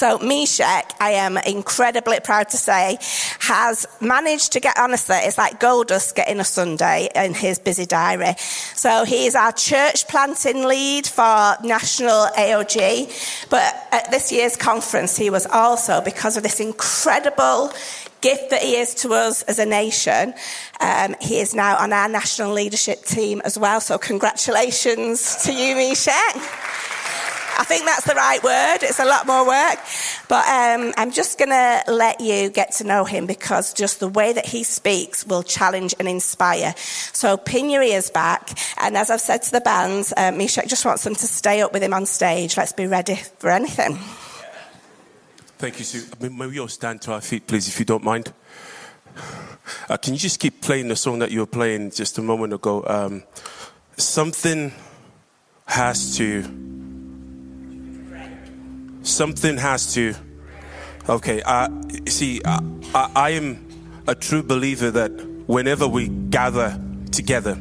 So Misheck, I am incredibly proud to say, has managed to get, honestly, it's like gold dust getting a Sunday in his busy diary. So he is our church planting lead for National AOG. But at this year's conference, he was also, because of this incredible gift that he is to us as a nation, um, he is now on our national leadership team as well. So congratulations to you, Misheck. I think that's the right word. It's a lot more work. But um, I'm just going to let you get to know him because just the way that he speaks will challenge and inspire. So pin your ears back. And as I've said to the band, uh, just wants them to stay up with him on stage. Let's be ready for anything. Thank you, Sue. May we all stand to our feet, please, if you don't mind? Uh, can you just keep playing the song that you were playing just a moment ago? Um, something has to. Something has to. Okay, uh, see, uh, I, I am a true believer that whenever we gather together,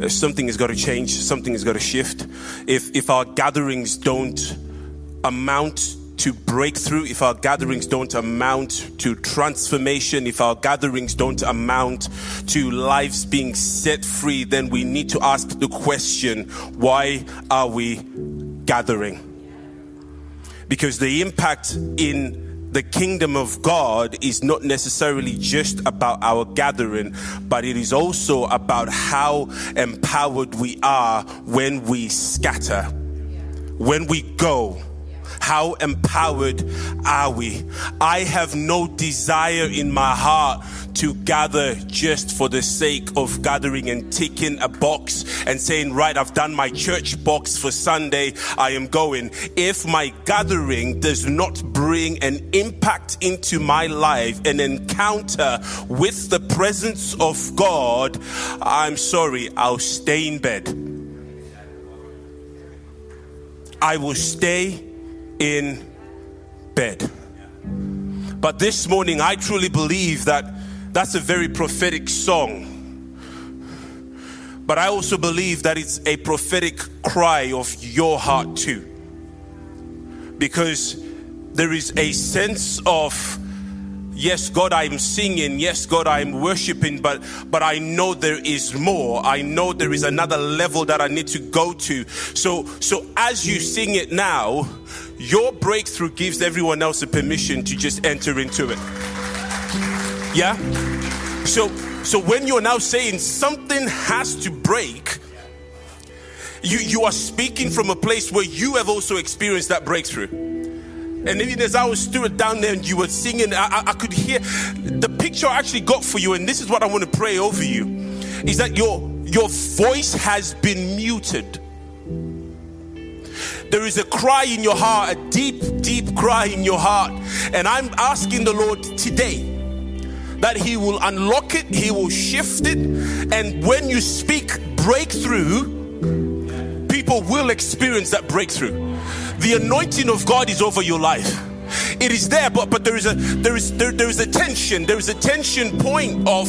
uh, something has got to change, something has got to shift. If, if our gatherings don't amount to breakthrough, if our gatherings don't amount to transformation, if our gatherings don't amount to lives being set free, then we need to ask the question why are we gathering? Because the impact in the kingdom of God is not necessarily just about our gathering, but it is also about how empowered we are when we scatter, when we go how empowered are we? I have no desire in my heart to gather just for the sake of gathering and ticking a box and saying, right, I've done my church box for Sunday, I am going. If my gathering does not bring an impact into my life, an encounter with the presence of God, I'm sorry, I'll stay in bed. I will stay in bed. But this morning, I truly believe that that's a very prophetic song. But I also believe that it's a prophetic cry of your heart too. Because there is a sense of yes god i'm singing yes god i'm worshiping but but i know there is more i know there is another level that i need to go to so so as you sing it now your breakthrough gives everyone else a permission to just enter into it. Yeah? So so when you're now saying something has to break, you, you are speaking from a place where you have also experienced that breakthrough. And even as I was stood down there and you were singing, I, I could hear the picture I actually got for you, and this is what I want to pray over you is that your your voice has been muted. There is a cry in your heart, a deep, deep cry in your heart. And I'm asking the Lord today that He will unlock it, He will shift it. And when you speak breakthrough, people will experience that breakthrough. The anointing of God is over your life. It is there but but there is a there is there, there is a tension. There is a tension point of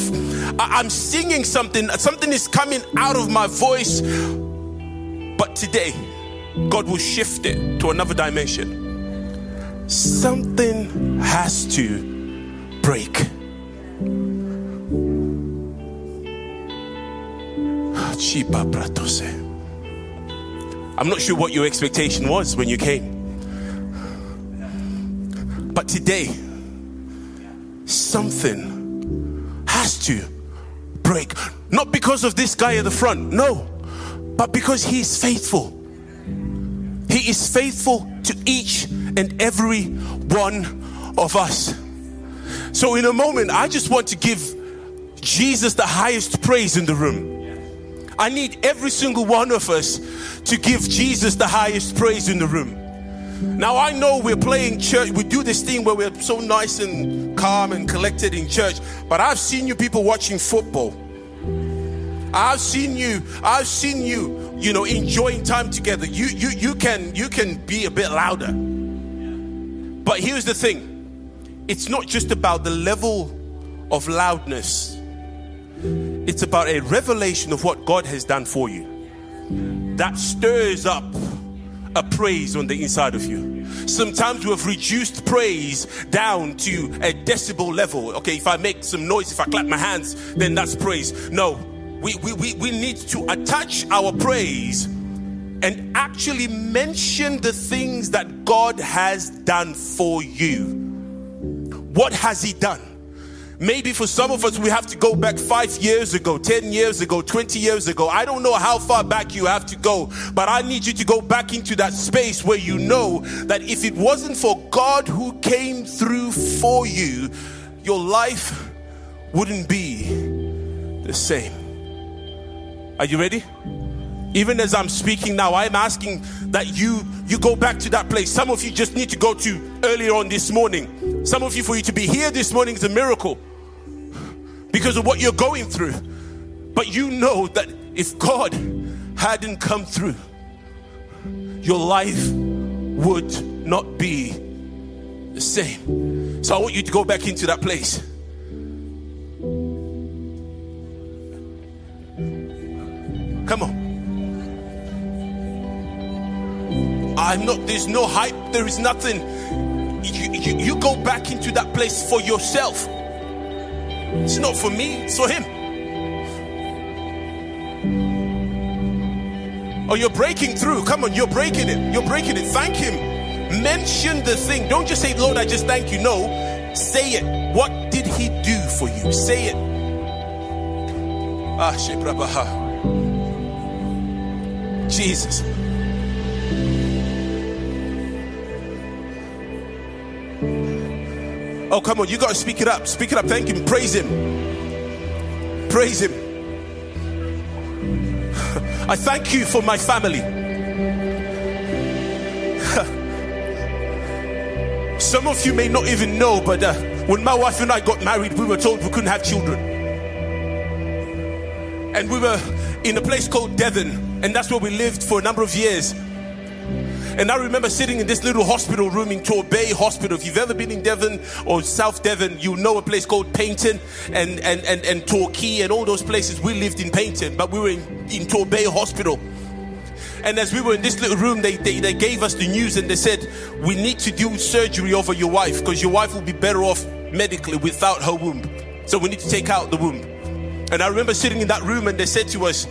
i'm singing something. Something is coming out of my voice. But today God will shift it to another dimension. Something has to break. Ah, I'm not sure what your expectation was when you came. But today, something has to break. Not because of this guy at the front, no, but because he is faithful. He is faithful to each and every one of us. So, in a moment, I just want to give Jesus the highest praise in the room. I need every single one of us to give Jesus the highest praise in the room. Now, I know we're playing church, we do this thing where we're so nice and calm and collected in church, but I've seen you people watching football. I've seen you, I've seen you you know enjoying time together. You you you can you can be a bit louder. But here's the thing. It's not just about the level of loudness it's about a revelation of what god has done for you that stirs up a praise on the inside of you. Sometimes we have reduced praise down to a decibel level. Okay, if I make some noise, if I clap my hands, then that's praise. No, we, we, we, we need to attach our praise and actually mention the things that God has done for you. What has He done? Maybe for some of us, we have to go back five years ago, 10 years ago, 20 years ago. I don't know how far back you have to go, but I need you to go back into that space where you know that if it wasn't for God who came through for you, your life wouldn't be the same. Are you ready? Even as I'm speaking now, I'm asking that you you go back to that place. Some of you just need to go to earlier on this morning. Some of you for you to be here this morning is a miracle because of what you're going through. But you know that if God hadn't come through, your life would not be the same. So I want you to go back into that place. Come on. I'm not, there's no hype, there is nothing. You, you, you go back into that place for yourself. It's not for me, it's for him. Oh, you're breaking through. Come on, you're breaking it. You're breaking it. Thank him. Mention the thing. Don't just say, Lord, I just thank you. No, say it. What did he do for you? Say it. Ah, Jesus. Oh, come on, you got to speak it up. Speak it up. Thank Him. Praise Him. Praise Him. I thank you for my family. Some of you may not even know, but uh, when my wife and I got married, we were told we couldn't have children. And we were in a place called Devon, and that's where we lived for a number of years. And I remember sitting in this little hospital room in Torbay Hospital. If you've ever been in Devon or South Devon, you know a place called Paignton and, and, and, and Torquay and all those places. We lived in Paignton, but we were in, in Torbay Hospital. And as we were in this little room, they, they, they gave us the news and they said, We need to do surgery over your wife because your wife will be better off medically without her womb. So we need to take out the womb. And I remember sitting in that room and they said to us,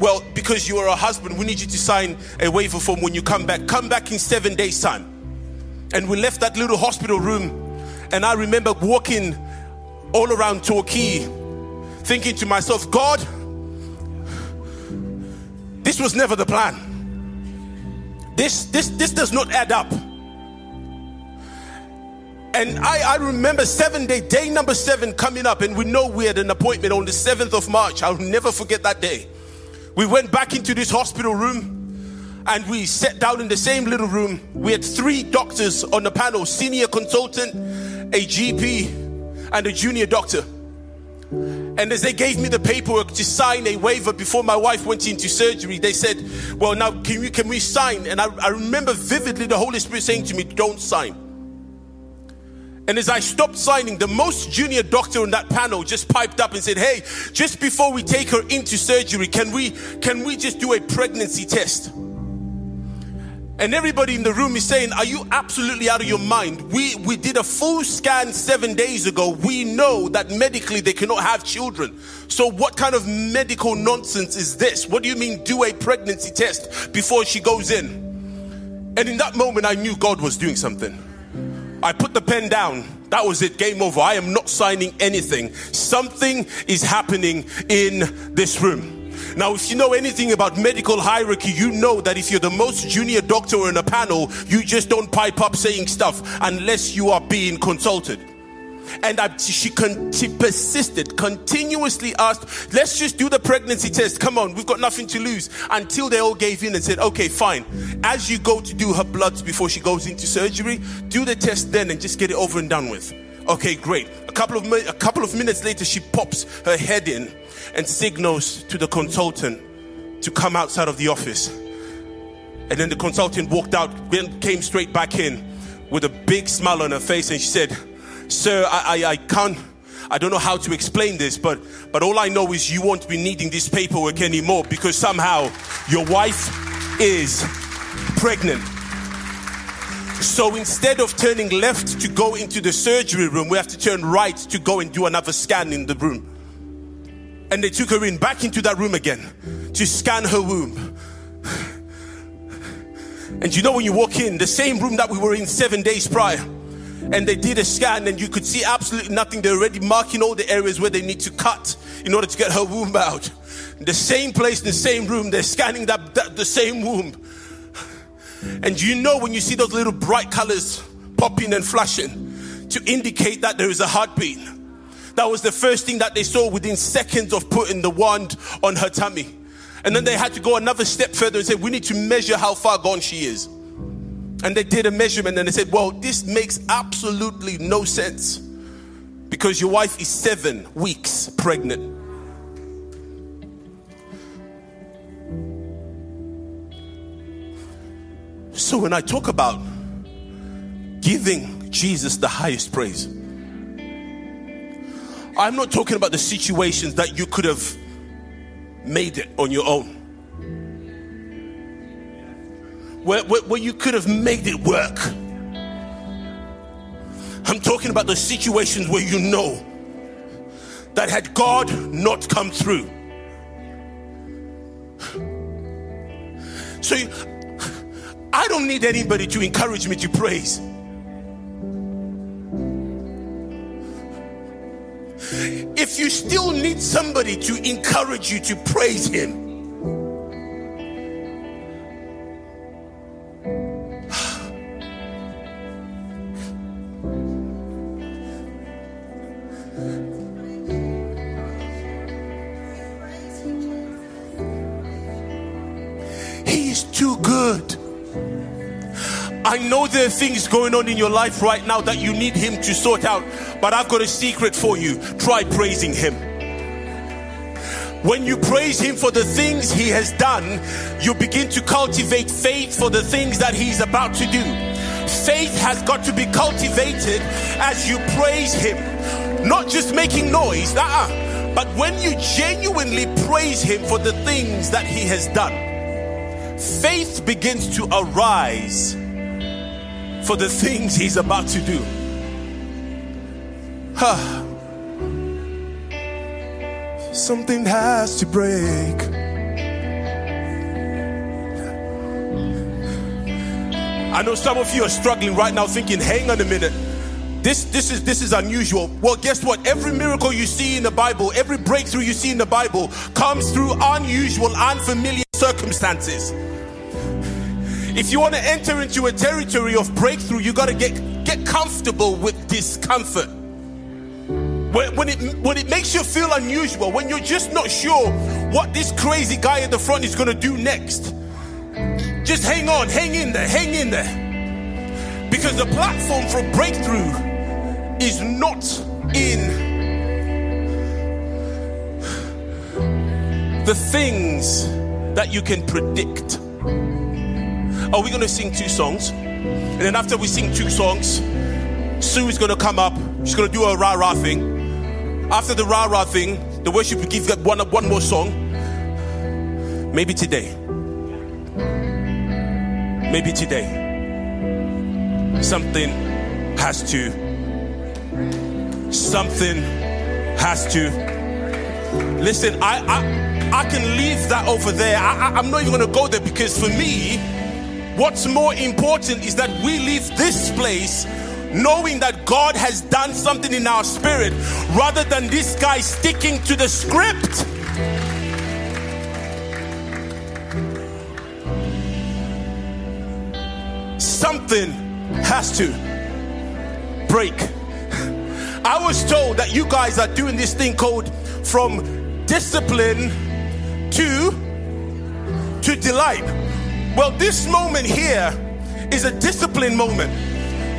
well, because you are a husband, we need you to sign a waiver form when you come back. Come back in seven days' time. And we left that little hospital room, and I remember walking all around Torquay, thinking to myself, God, this was never the plan. This, this, this does not add up. And I, I remember seven day, day number seven coming up, and we know we had an appointment on the 7th of March. I'll never forget that day. We went back into this hospital room and we sat down in the same little room. We had three doctors on the panel senior consultant, a GP, and a junior doctor. And as they gave me the paperwork to sign a waiver before my wife went into surgery, they said, Well, now can we, can we sign? And I, I remember vividly the Holy Spirit saying to me, Don't sign. And as I stopped signing, the most junior doctor on that panel just piped up and said, Hey, just before we take her into surgery, can we, can we just do a pregnancy test? And everybody in the room is saying, Are you absolutely out of your mind? We, we did a full scan seven days ago. We know that medically they cannot have children. So, what kind of medical nonsense is this? What do you mean, do a pregnancy test before she goes in? And in that moment, I knew God was doing something. I put the pen down. That was it. Game over. I am not signing anything. Something is happening in this room. Now, if you know anything about medical hierarchy, you know that if you're the most junior doctor in a panel, you just don't pipe up saying stuff unless you are being consulted. And I, she, con- she persisted, continuously asked, let's just do the pregnancy test. Come on, we've got nothing to lose. Until they all gave in and said, okay, fine. As you go to do her bloods before she goes into surgery, do the test then and just get it over and done with. Okay, great. A couple of a couple of minutes later, she pops her head in and signals to the consultant to come outside of the office. And then the consultant walked out, then came straight back in with a big smile on her face, and she said, Sir, I, I, I can't. I don't know how to explain this, but but all I know is you won't be needing this paperwork anymore because somehow your wife is pregnant. So instead of turning left to go into the surgery room, we have to turn right to go and do another scan in the room. And they took her in back into that room again to scan her womb. And you know, when you walk in, the same room that we were in seven days prior, and they did a scan, and you could see absolutely nothing. They're already marking all the areas where they need to cut in order to get her womb out. The same place, the same room, they're scanning that, that the same womb. And you know, when you see those little bright colors popping and flashing to indicate that there is a heartbeat. That was the first thing that they saw within seconds of putting the wand on her tummy. And then they had to go another step further and say, We need to measure how far gone she is. And they did a measurement and they said, Well, this makes absolutely no sense because your wife is seven weeks pregnant. So when I talk about giving Jesus the highest praise, I'm not talking about the situations that you could have made it on your own. Where, where, where, you could have made it work. I'm talking about the situations where you know that had God not come through. So you, I don't need anybody to encourage me to praise. If you still need somebody to encourage you to praise Him, I know there are things going on in your life right now that you need Him to sort out, but I've got a secret for you. Try praising Him. When you praise Him for the things He has done, you begin to cultivate faith for the things that He's about to do. Faith has got to be cultivated as you praise Him, not just making noise, uh-uh, but when you genuinely praise Him for the things that He has done. Faith begins to arise for the things he's about to do. Huh. Something has to break. I know some of you are struggling right now thinking, hang on a minute. This, this is this is unusual. Well, guess what? Every miracle you see in the Bible, every breakthrough you see in the Bible comes through unusual, unfamiliar circumstances. If you want to enter into a territory of breakthrough, you got to get get comfortable with discomfort. When, when it when it makes you feel unusual, when you're just not sure what this crazy guy at the front is going to do next, just hang on, hang in there, hang in there, because the platform for breakthrough is not in the things that you can predict. Are we going to sing two songs? And then after we sing two songs, Sue is going to come up. She's going to do a rah rah thing. After the rah rah thing, the worship will give one, one more song. Maybe today. Maybe today. Something has to. Something has to. Listen, I I, I can leave that over there. I, I, I'm not even going to go there because for me, What's more important is that we leave this place knowing that God has done something in our spirit rather than this guy sticking to the script. Something has to break. I was told that you guys are doing this thing called from discipline to to delight. Well, this moment here is a discipline moment.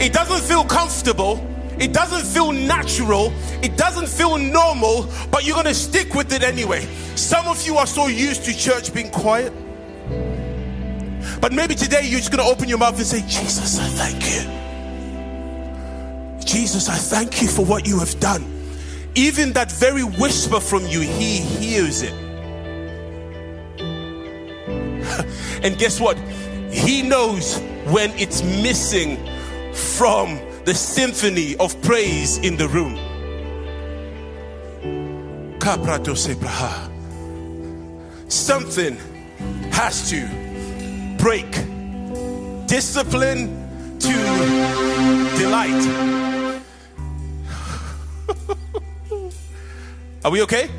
It doesn't feel comfortable. It doesn't feel natural. It doesn't feel normal, but you're going to stick with it anyway. Some of you are so used to church being quiet. But maybe today you're just going to open your mouth and say, Jesus, I thank you. Jesus, I thank you for what you have done. Even that very whisper from you, He hears it. And guess what? He knows when it's missing from the symphony of praise in the room. Something has to break. Discipline to delight. Are we okay?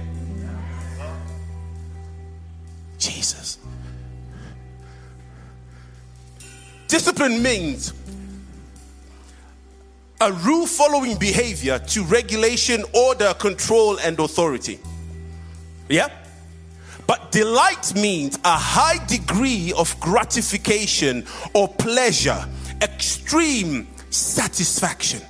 Jesus. Discipline means a rule following behavior to regulation, order, control, and authority. Yeah? But delight means a high degree of gratification or pleasure, extreme satisfaction.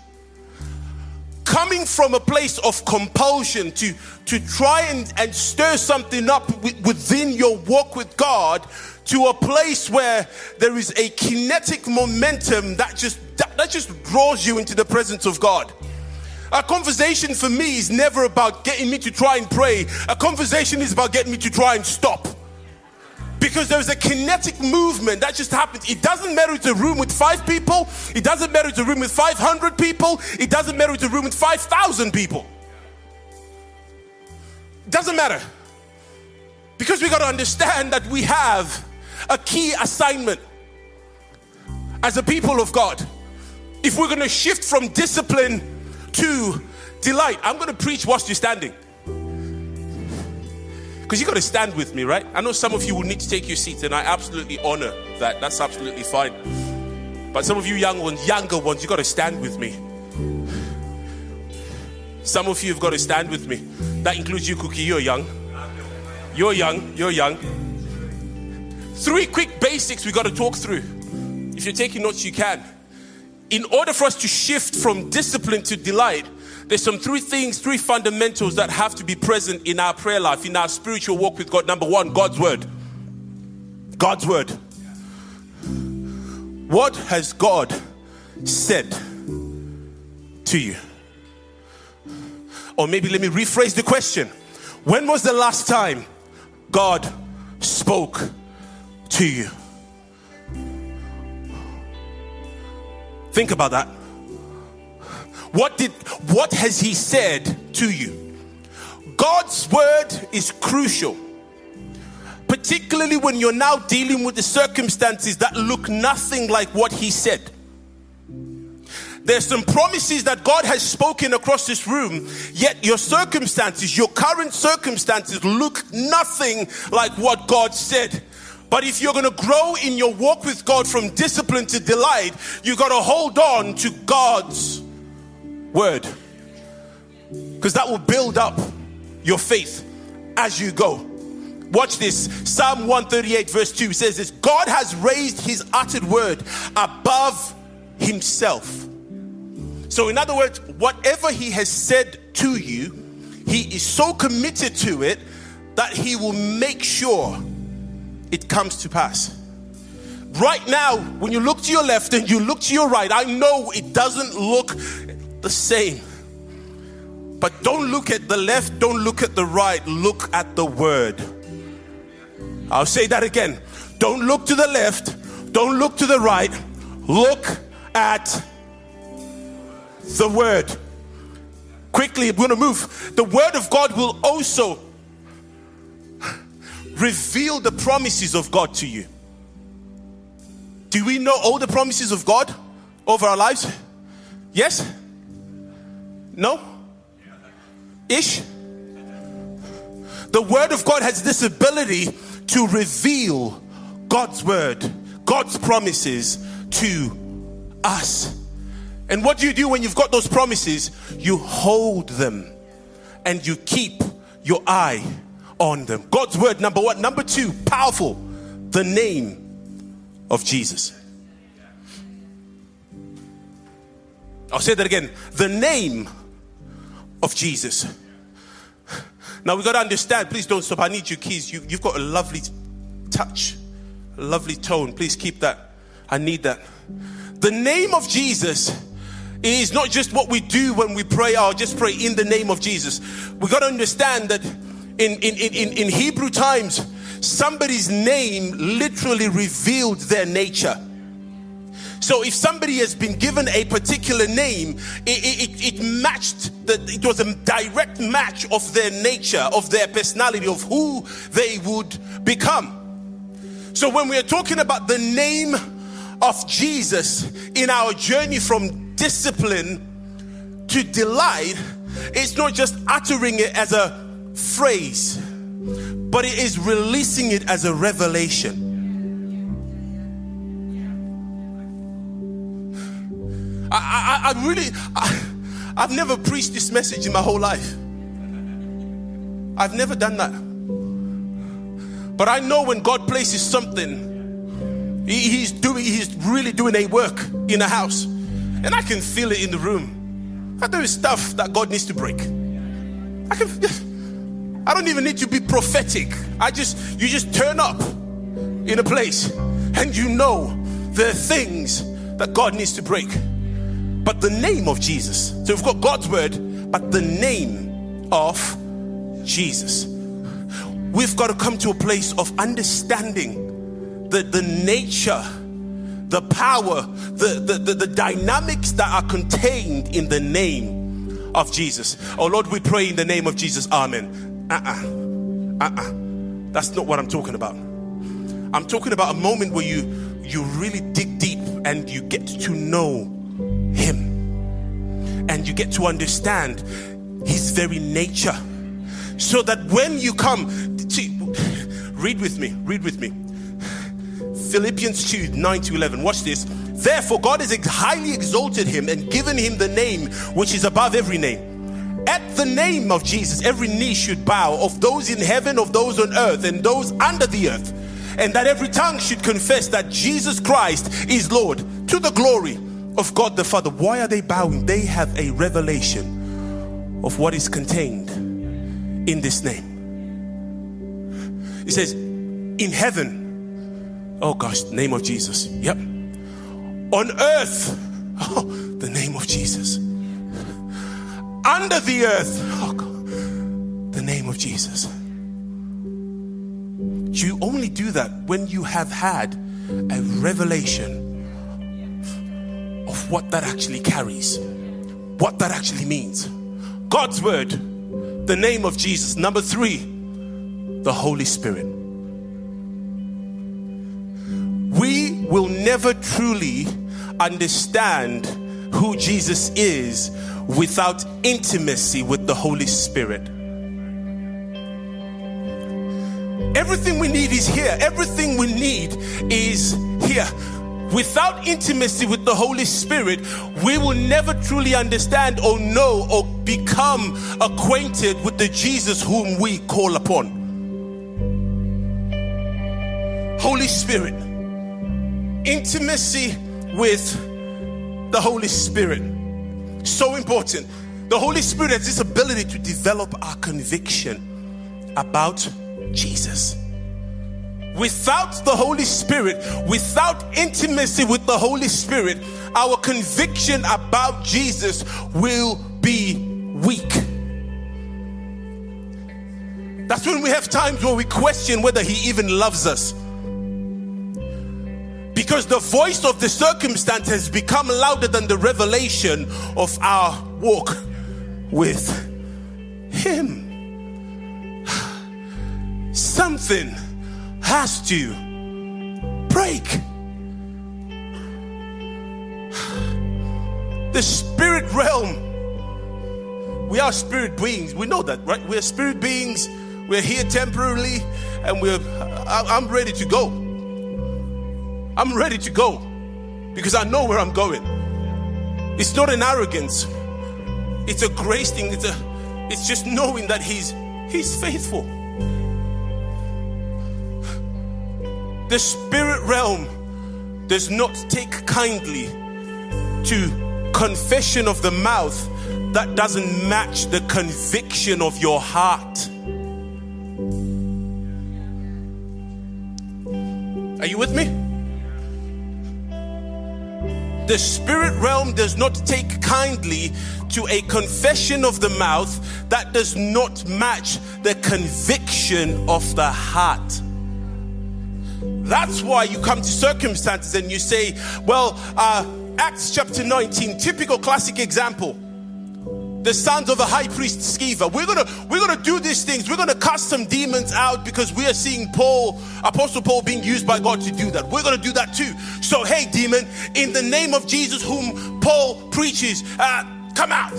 Coming from a place of compulsion to, to try and, and stir something up within your walk with God to a place where there is a kinetic momentum that just that, that just draws you into the presence of God. A conversation for me is never about getting me to try and pray. A conversation is about getting me to try and stop. Because there's a kinetic movement that just happens. It doesn't matter if it's a room with five people, it doesn't matter if it's a room with 500 people, it doesn't matter if it's a room with 5,000 people. It doesn't matter. Because we got to understand that we have a key assignment as a people of God. If we're going to shift from discipline to delight, I'm going to preach whilst you're standing. Because you got to stand with me, right? I know some of you will need to take your seats, and I absolutely honor that. That's absolutely fine. But some of you young ones, younger ones, you got to stand with me. Some of you have got to stand with me. That includes you, Cookie. You're young. You're young. You're young. Three quick basics we got to talk through. If you're taking notes, you can. In order for us to shift from discipline to delight, there's some three things, three fundamentals that have to be present in our prayer life, in our spiritual walk with God. Number one, God's word. God's word. What has God said to you? Or maybe let me rephrase the question. When was the last time God spoke to you. Think about that. What did what has he said to you? God's word is crucial. Particularly when you're now dealing with the circumstances that look nothing like what he said. There's some promises that God has spoken across this room, yet your circumstances, your current circumstances, look nothing like what God said. But if you're going to grow in your walk with God from discipline to delight, you've got to hold on to God's word. Because that will build up your faith as you go. Watch this. Psalm 138, verse 2 says this God has raised his uttered word above himself. So, in other words, whatever he has said to you, he is so committed to it that he will make sure it comes to pass. Right now, when you look to your left and you look to your right, I know it doesn't look the same. But don't look at the left, don't look at the right, look at the word. I'll say that again. Don't look to the left, don't look to the right, look at the word. Quickly, we're going to move. The word of God will also reveal the promises of God to you. Do we know all the promises of God over our lives? Yes? No? Ish? The Word of God has this ability to reveal God's Word, God's promises to us. And what do you do when you've got those promises? You hold them and you keep your eye on them. God's word, number one. Number two, powerful, the name of Jesus. I'll say that again. The name of Jesus. Now we got to understand, please don't stop. I need your keys. You, you've got a lovely touch, a lovely tone. Please keep that. I need that. The name of Jesus is not just what we do when we pray or just pray in the name of Jesus. We got to understand that in, in, in, in Hebrew times, somebody's name literally revealed their nature. So if somebody has been given a particular name, it, it, it, matched, the, it was a direct match of their nature, of their personality, of who they would become. So when we are talking about the name of Jesus in our journey from discipline to delight, it's not just uttering it as a phrase, but it is releasing it as a revelation. I, I, I really, I, I've never preached this message in my whole life. I've never done that. But I know when God places something, he, He's doing, He's really doing a work in a house. And I can feel it in the room. There is stuff that God needs to break. I can, I don't even need to be prophetic. I just, you just turn up in a place and you know the things that God needs to break but the name of Jesus. So we've got God's word, but the name of Jesus. We've got to come to a place of understanding the, the nature, the power, the, the, the, the dynamics that are contained in the name of Jesus. Oh Lord, we pray in the name of Jesus. Amen. Uh uh-uh. uh. Uh-uh. That's not what I'm talking about. I'm talking about a moment where you you really dig deep and you get to know him. And you get to understand His very nature. So that when you come, see, read with me, read with me. Philippians 2 9 to 11. Watch this. Therefore, God has highly exalted him and given him the name which is above every name. At the name of Jesus, every knee should bow of those in heaven, of those on earth, and those under the earth, and that every tongue should confess that Jesus Christ is Lord to the glory of God the Father. Why are they bowing? They have a revelation of what is contained in this name. He says, In heaven, oh gosh, name of Jesus. Yep. On earth, oh, the name of Jesus. Under the earth, oh the name of Jesus. You only do that when you have had a revelation of what that actually carries, what that actually means. God's word, the name of Jesus. Number three, the Holy Spirit. We will never truly understand who Jesus is without intimacy with the Holy Spirit. Everything we need is here. Everything we need is here. Without intimacy with the Holy Spirit, we will never truly understand or know or become acquainted with the Jesus whom we call upon. Holy Spirit, intimacy with the Holy Spirit. So important. The Holy Spirit has this ability to develop our conviction about Jesus. Without the Holy Spirit, without intimacy with the Holy Spirit, our conviction about Jesus will be weak. That's when we have times where we question whether He even loves us. Because the voice of the circumstance has become louder than the revelation of our walk with Him. Something has to break. The spirit realm. We are spirit beings. We know that, right? We're spirit beings. We're here temporarily and we're I'm ready to go. I'm ready to go because I know where I'm going. It's not an arrogance. It's a grace thing. It's a it's just knowing that he's he's faithful. The spirit realm does not take kindly to confession of the mouth that doesn't match the conviction of your heart. Are you with me? The spirit realm does not take kindly to a confession of the mouth that does not match the conviction of the heart. That's why you come to circumstances and you say, well, uh, Acts chapter 19, typical classic example. The sons of the high priest Sceva. We're gonna we're gonna do these things. We're gonna cast some demons out because we are seeing Paul, Apostle Paul, being used by God to do that. We're gonna do that too. So hey, demon, in the name of Jesus, whom Paul preaches, uh, come out.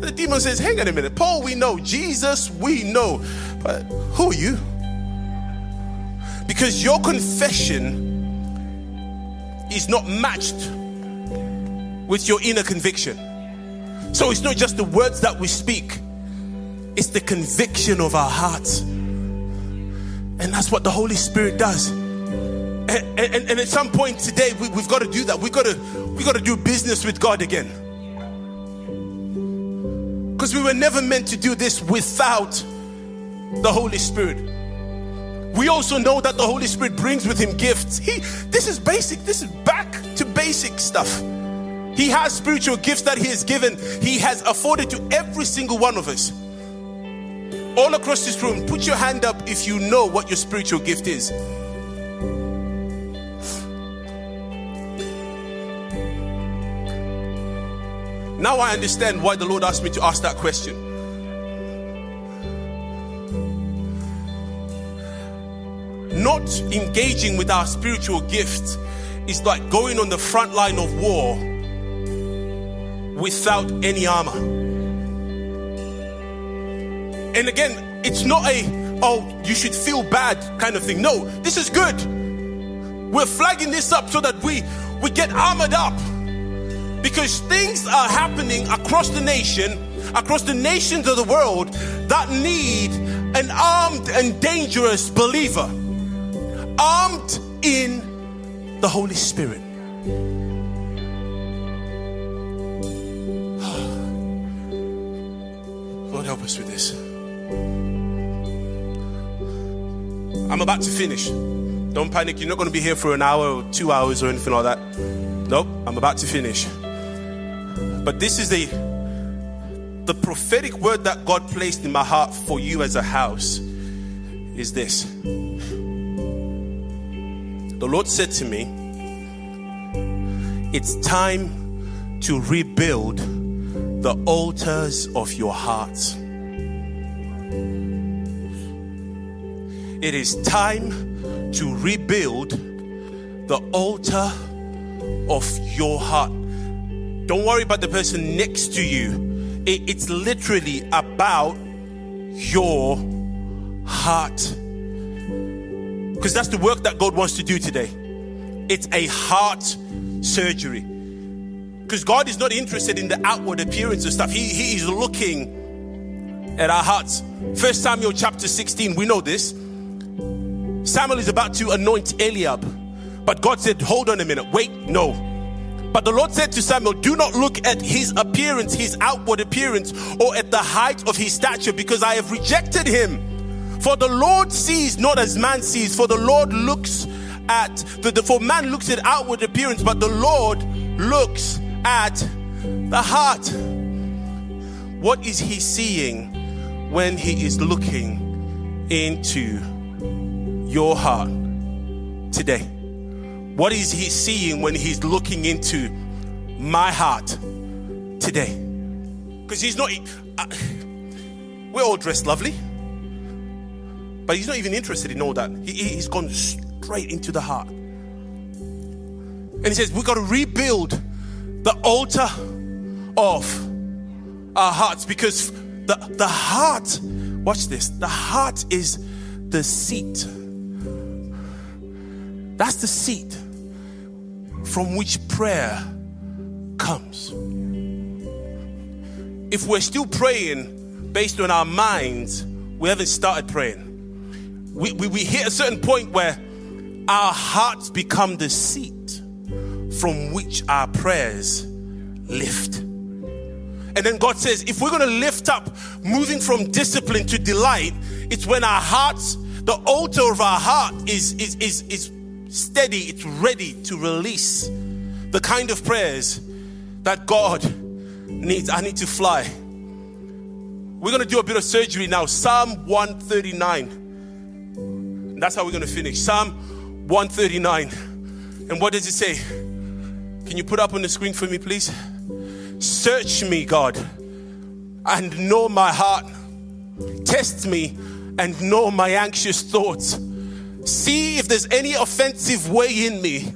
The demon says, hang on a minute, Paul, we know, Jesus, we know, but who are you? Because your confession is not matched with your inner conviction. So it's not just the words that we speak, it's the conviction of our hearts. And that's what the Holy Spirit does. And, and, and at some point today, we, have got to do that. We've got to, we've got to do business with God again. Because we were never meant to do this without the Holy Spirit. We also know that the Holy Spirit brings with him gifts. He, this is basic, this is back to basic stuff. He has spiritual gifts that He has given, He has afforded to every single one of us. All across this room, put your hand up if you know what your spiritual gift is. Now I understand why the Lord asked me to ask that question. Not engaging with our spiritual gift is like going on the front line of war without any armor. And again, it's not a, oh, you should feel bad kind of thing. No, this is good. We're flagging this up so that we, we get armored up. Because things are happening across the nation, across the nations of the world that need an armed and dangerous believer, armed in the Holy Spirit. Help us with this. I'm about to finish. Don't panic. You're not going to be here for an hour or two hours or anything like that. Nope, I'm about to finish. But this is the the prophetic word that God placed in my heart for you as a house is this. The Lord said to me, It's time to rebuild the altars of your hearts. It is time to rebuild the altar of your heart. Don't worry about the person next to you. it's literally about your heart. Because that's the work that God wants to do today. It's a heart surgery. Because God is not interested in the outward appearance of stuff, He, he is looking at our hearts. First Samuel chapter 16, we know this. Samuel is about to anoint Eliab. But God said, Hold on a minute, wait, no. But the Lord said to Samuel, Do not look at his appearance, his outward appearance, or at the height of his stature, because I have rejected him. For the Lord sees not as man sees, for the Lord looks at the, the for man looks at outward appearance, but the Lord looks at the heart. What is he seeing when he is looking into your heart today? What is he seeing when he's looking into my heart today? Because he's not, uh, we're all dressed lovely, but he's not even interested in all that. He, he's gone straight into the heart. And he says, We've got to rebuild the altar of our hearts because the, the heart, watch this, the heart is the seat that's the seat from which prayer comes. If we're still praying based on our minds, we haven't started praying. We, we, we hit a certain point where our hearts become the seat from which our prayers lift. And then God says, if we're going to lift up, moving from discipline to delight, it's when our hearts, the altar of our heart is, is, is, is steady, it's ready to release the kind of prayers that God needs. I need to fly. We're going to do a bit of surgery now. Psalm 139. That's how we're going to finish. Psalm 139. And what does it say? Can you put up on the screen for me, please? Search me, God, and know my heart. Test me and know my anxious thoughts. See if there's any offensive way in me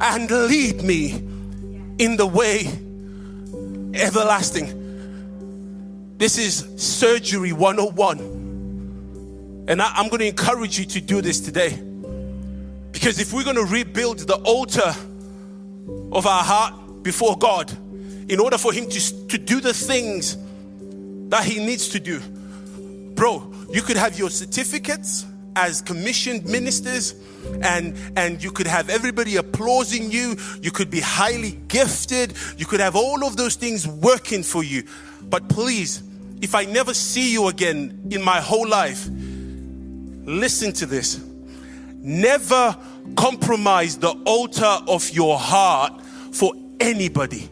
and lead me in the way everlasting. This is surgery 101. And I, am going to encourage you to do this today. Because if we're going to rebuild the altar of our heart before God, in order for Him to, to do the things that He needs to do, bro, you could have your certificates as commissioned ministers and and you could have everybody applauding you. You could be highly gifted. You could have all of those things working for you. But please if i never see you again in my whole life listen to this. Never compromise the altar of your heart for anybody.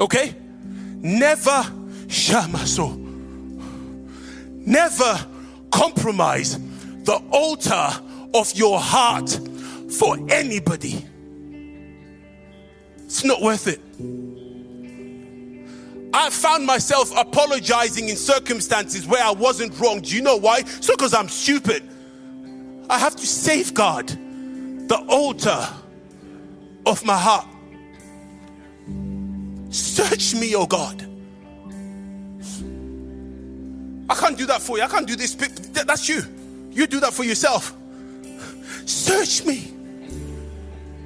Okay? Never shamaso Never compromise the altar of your heart for anybody. It's not worth it. I found myself apologizing in circumstances where I wasn't wrong. Do you know why? It's not because I'm stupid. I have to safeguard the altar of my heart. Search me, oh God. I can't do that for you. I can't do this. That's you. You do that for yourself. Search me.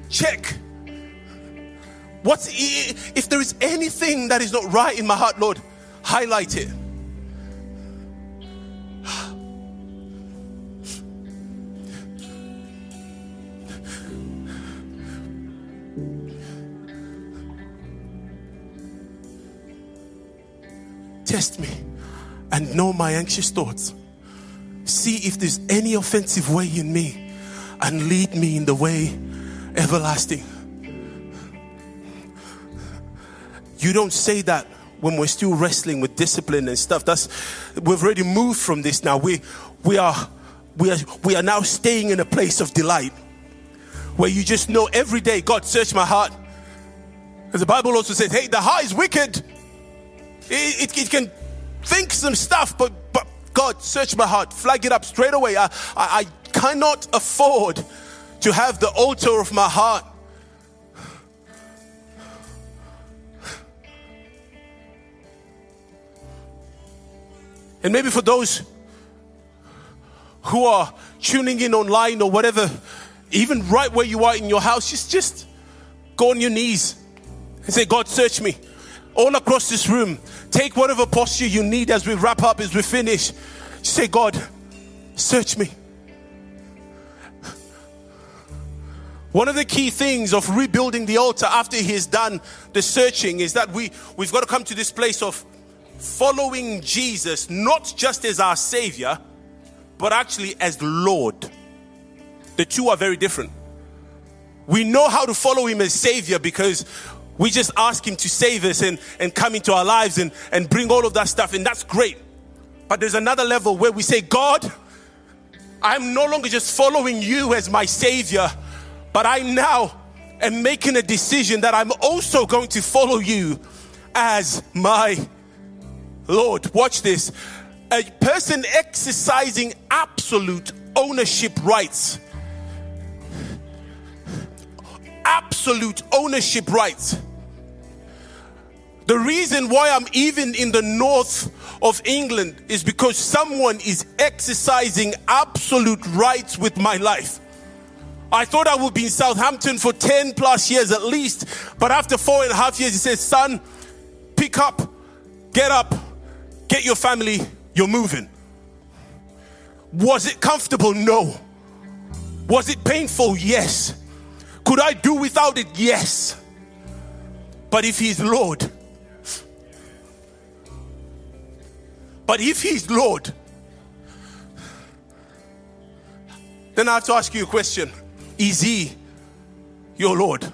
Check. What's if there is anything that is not right in my heart, Lord, highlight it. Test me and know my anxious thoughts. See if there's any offensive way in me and lead me in the way everlasting. You don't say that when we're still wrestling with discipline and stuff. That's we've already moved from this now. We we are we are we are now staying in a place of delight where you just know every day, God, search my heart. As the Bible also says, hey, the heart is wicked. It, it, it can think some stuff, but, but God, search my heart, flag it up straight away. I, I, I cannot afford to have the altar of my heart. And maybe for those who are tuning in online or whatever, even right where you are in your house, just, just go on your knees and say, God, search me all across this room. Take whatever posture you need as we wrap up, as we finish. Say, God, search me. One of the key things of rebuilding the altar after he has done the searching is that we, we've got to come to this place of following Jesus, not just as our Savior, but actually as Lord. The two are very different. We know how to follow Him as Savior because we just ask Him to save us and, and come into our lives and, and bring all of that stuff, and that's great. But there's another level where we say, God, I'm no longer just following you as my Savior, but I now am making a decision that I'm also going to follow you as my Lord. Watch this. A person exercising absolute ownership rights. Absolute ownership rights the reason why I'm even in the north of England is because someone is exercising absolute rights with my life. I thought I would be in Southampton for 10 plus years at least, but after four and a half years, he says, Son, pick up, get up, get your family, you're moving. Was it comfortable? No. Was it painful? Yes. Could I do without it? Yes. But if He's Lord, But if he's Lord, then I have to ask you a question Is he your Lord?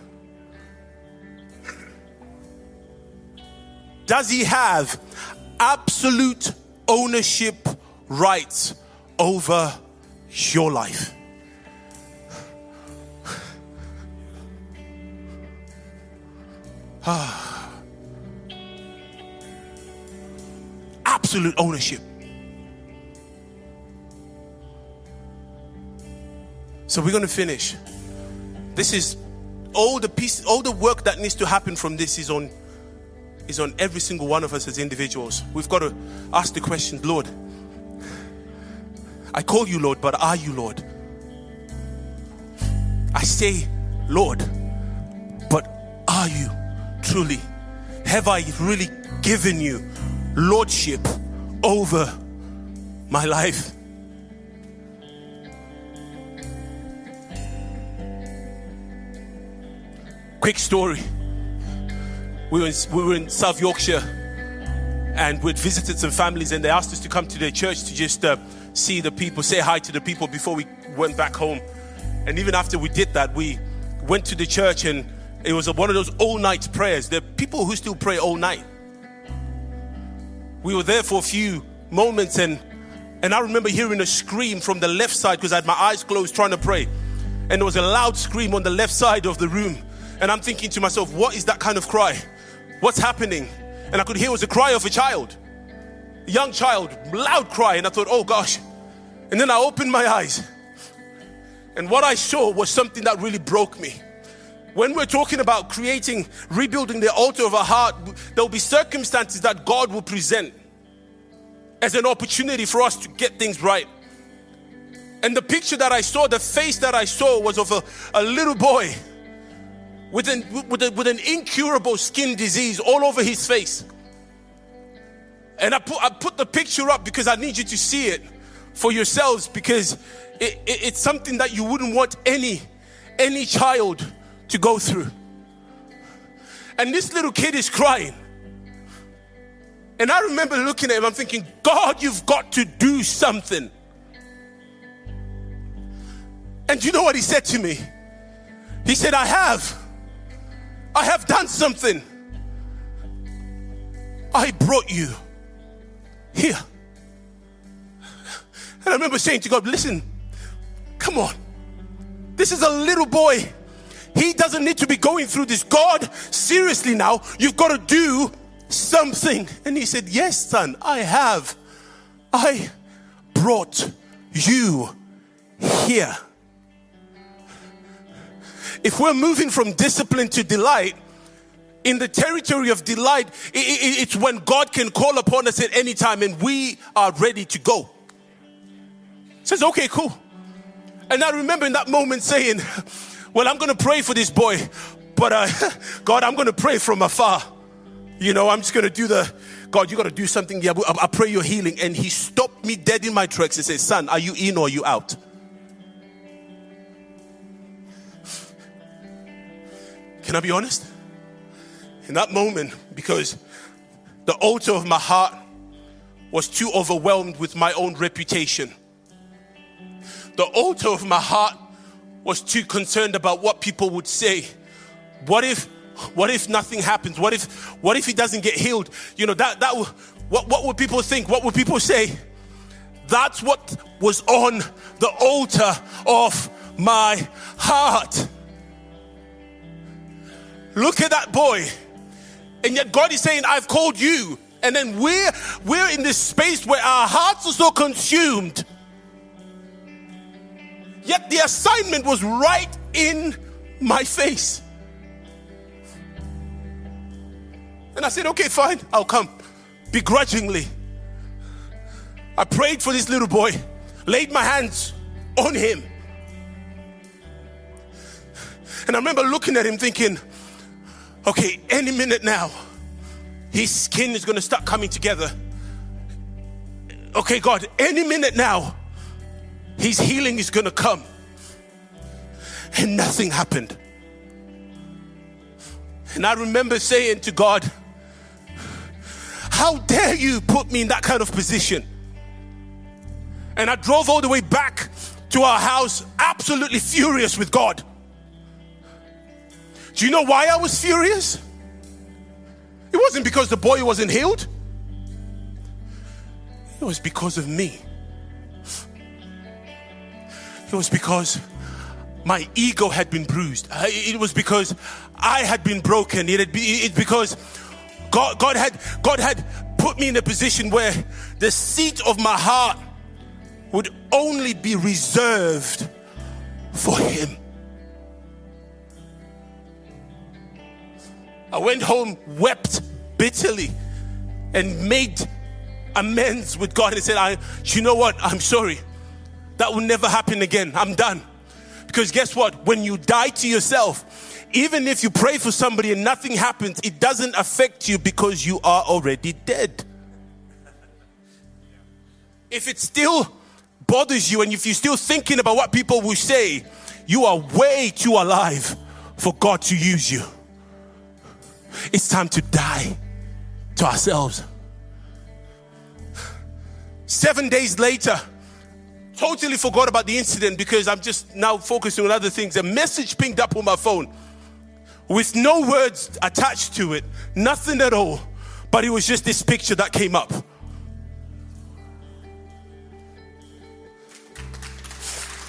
Does he have absolute ownership rights over your life. Absolute ownership. So we're going to finish. This is all the piece, all the work that needs to happen from this is on is on every single one of us as individuals. We've got to ask the question, Lord, I call you Lord, but are you Lord? I say, Lord, but are you truly? Have I really given you lordship over my life? Quick story. We were, in, we were in South Yorkshire and we'd visited some families and they asked us to come to their church to just uh, see the people, say hi to the people before we went back home. And even after we did that, we went to the church and it was one of those all night prayers. There are people who still pray all night. We were there for a few moments and and I remember hearing a scream from the left side because I had my eyes closed trying to pray. And there was a loud scream on the left side of the room. And I'm thinking to myself, what is that kind of cry? What's happening? And I could hear it was a cry of a child, a young child, loud cry. And I thought, oh gosh. And then I opened my eyes. And what I saw was something that really broke me. When we're talking about creating, rebuilding the altar of our heart, there will be circumstances that God will present as an opportunity for us to get things right. And the picture that I saw, the face that I saw was of a, a little boy with an, with, a, with an incurable skin disease all over his face. And I put, I put the picture up because I need you to see it for yourselves because it, it, it's something that you wouldn't want any, any child to go through. And this little kid is crying. And I remember looking at him, I'm thinking, God, you've got to do something. And you know what he said to me? He said, I have. I have done something. I brought you here. And I remember saying to God, listen, come on. This is a little boy. He doesn't need to be going through this. God, seriously now, you've got to do something. And he said, Yes, son, I have. I brought you here if we're moving from discipline to delight, in the territory of delight, it's when God can call upon us at any time and we are ready to go. Says, okay, cool. And I remember in that moment saying, Well, I'm going to pray for this boy, but uh, God, I'm going to pray from afar. You know, I'm just going to do the, God, you got to do something. Yeah, I, I pray your healing. And he stopped me dead in my tracks and said, Son, are you in or are you out? Can I be honest? In that moment, because the altar of my heart was too overwhelmed with my own reputation. The altar of my heart was too concerned about what people would say. What if what if nothing happens? What if what if he doesn't get healed? You know, that that what what would people think? What would people say? That's what was on the altar of my heart. Look at that boy. And yet God is saying, I've called you. And then we're we're in this space where our hearts are so consumed. Yet the assignment was right in my face. And I said, okay, fine, I'll come. Begrudgingly. I prayed for this little boy, laid my hands on him. And I remember looking at him thinking, okay, any minute now, his skin is going to start coming together. Okay, God, any minute now, his healing is going to come. And nothing happened. And I remember saying to God, How dare you put me in that kind of position? And I drove all the way back to our house, absolutely furious with God. Do you know why I was furious? It wasn't because the boy wasn't healed, it was because of me. It was because my ego had been bruised. Uh, It was because I had been broken. It had be, it's because God, God had God had put me in a position where the seat of my heart would only be reserved for Him. I went home, wept bitterly, and made amends with God and said, I, you know what? I'm sorry. That will never happen again. I'm done. Because guess what? When you die to yourself, even if you pray for somebody and nothing happens, it doesn't affect you because you are already dead. If it still bothers you and if you're still thinking about what people will say, you are way too alive for God to use you. It's time to die to ourselves. Seven days later, totally forgot about the incident because I'm just now focusing on other things. A message pinged up on my phone with no words attached to it, nothing at all, but it was just this picture that came up.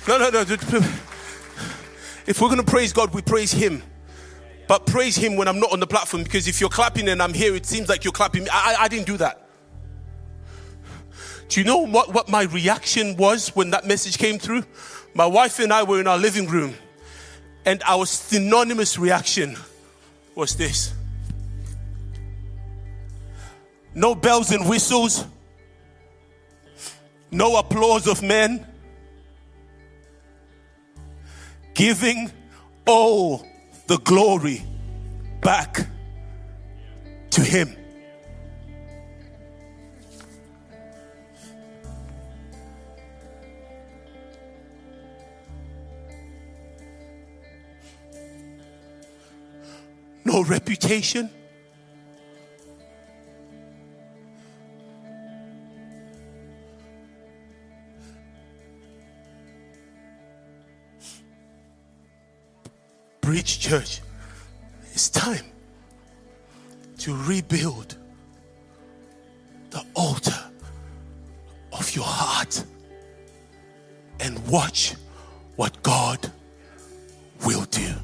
No, no, no. If we're going to praise God, we praise Him. But praise Him when I'm not on the platform because if you're clapping and I'm here, it seems like you're clapping me. I, I, I didn't do that. Do you know what, what my reaction was when that message came through? My wife and I were in our living room, and our synonymous reaction was this no bells and whistles, no applause of men, giving all the glory back to Him. No reputation. Bridge Church, it's time to rebuild the altar of your heart and watch what God will do.